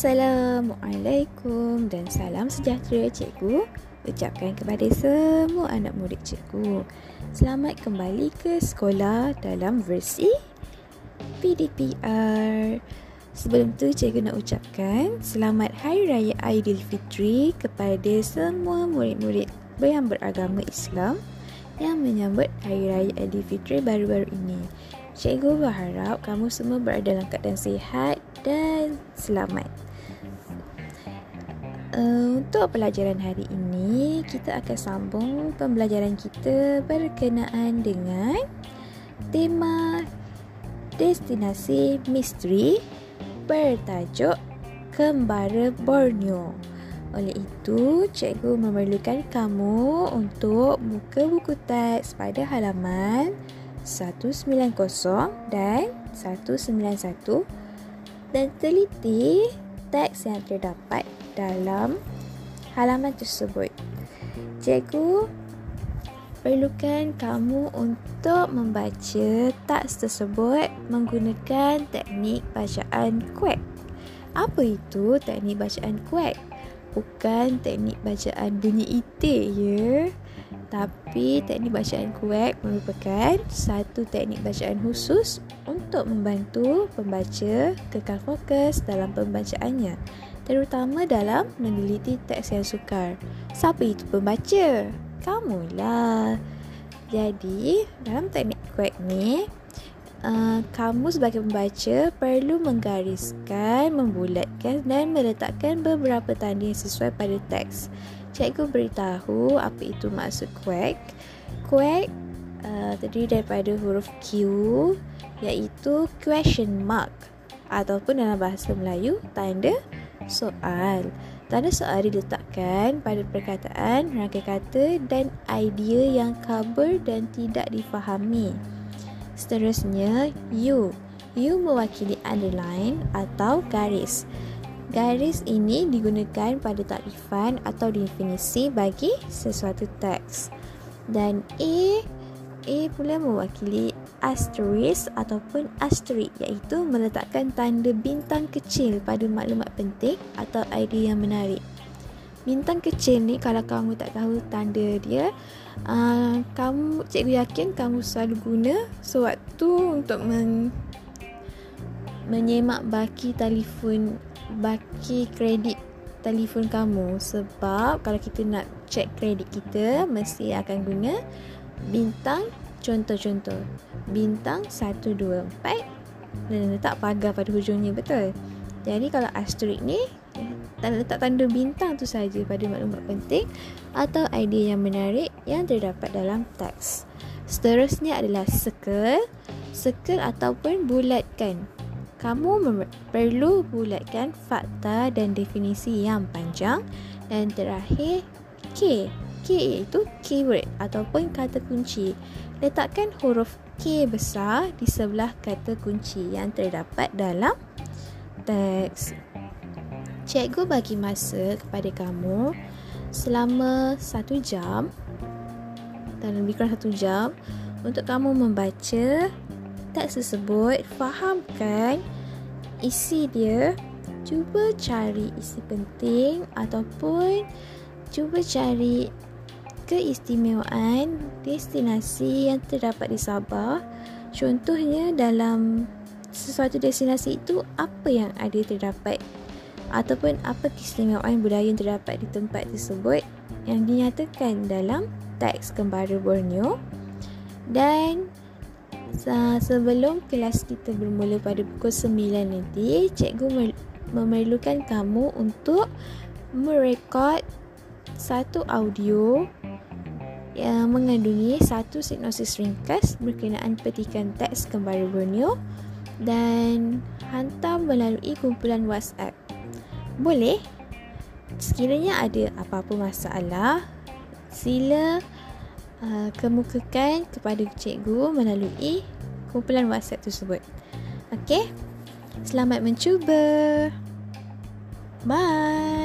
Assalamualaikum dan salam sejahtera cikgu ucapkan kepada semua anak murid cikgu. Selamat kembali ke sekolah dalam versi PDPR. Sebelum tu cikgu nak ucapkan selamat Hari Raya Aidilfitri kepada semua murid-murid yang beragama Islam yang menyambut Hari Raya Aidilfitri baru-baru ini. Cikgu berharap kamu semua berada dalam keadaan sihat dan selamat. Uh, untuk pelajaran hari ini, kita akan sambung pembelajaran kita berkenaan dengan tema destinasi misteri bertajuk Kembara Borneo. Oleh itu, cikgu memerlukan kamu untuk buka buku teks pada halaman 190 dan 191 dan teliti teks yang terdapat dalam halaman tersebut. Cikgu perlukan kamu untuk membaca teks tersebut menggunakan teknik bacaan kuek. Apa itu teknik bacaan kuek? Bukan teknik bacaan bunyi itik ya. Tapi teknik bacaan kuek merupakan satu teknik bacaan khusus untuk membantu pembaca kekal fokus dalam pembacaannya terutama dalam meneliti teks yang sukar. Siapa itu pembaca? Kamulah. Jadi, dalam teknik kuek ni, uh, kamu sebagai pembaca perlu menggariskan, membulatkan dan meletakkan beberapa tanda yang sesuai pada teks. Cikgu beritahu apa itu maksud quack. Quack uh, terdiri daripada huruf Q iaitu question mark ataupun dalam bahasa Melayu tanda soal. Tanda soal diletakkan pada perkataan, rangkai kata dan idea yang kabur dan tidak difahami. Seterusnya, U. U mewakili underline atau garis. Garis ini digunakan pada takrifan atau definisi bagi sesuatu teks. Dan A A pula mewakili asterisk ataupun asterisk iaitu meletakkan tanda bintang kecil pada maklumat penting atau idea yang menarik. Bintang kecil ni kalau kamu tak tahu tanda dia, uh, kamu cikgu yakin kamu selalu guna sewaktu untuk men menyemak baki telefon baki kredit telefon kamu sebab kalau kita nak check kredit kita mesti akan guna bintang contoh-contoh bintang 124 dan letak pagar pada hujungnya betul jadi kalau asterisk ni dan letak tanda bintang tu saja pada maklumat penting atau idea yang menarik yang terdapat dalam teks. Seterusnya adalah circle. Circle ataupun bulatkan kamu perlu bulatkan fakta dan definisi yang panjang dan terakhir K. K iaitu keyword ataupun kata kunci. Letakkan huruf K besar di sebelah kata kunci yang terdapat dalam teks. Cikgu bagi masa kepada kamu selama satu jam dan lebih kurang satu jam untuk kamu membaca teks tersebut fahamkan isi dia cuba cari isi penting ataupun cuba cari keistimewaan destinasi yang terdapat di Sabah. Contohnya dalam sesuatu destinasi itu apa yang ada terdapat ataupun apa keistimewaan budaya yang terdapat di tempat tersebut yang dinyatakan dalam teks Kembara Borneo. Dan sebelum kelas kita bermula pada pukul 9 nanti, cikgu memerlukan kamu untuk merekod satu audio yang mengandungi satu sinopsis ringkas berkenaan petikan teks kembali Borneo dan hantar melalui kumpulan WhatsApp. Boleh? Sekiranya ada apa-apa masalah, sila Uh, kemukakan kepada cikgu melalui kumpulan WhatsApp tersebut. Okey. Selamat mencuba. Bye.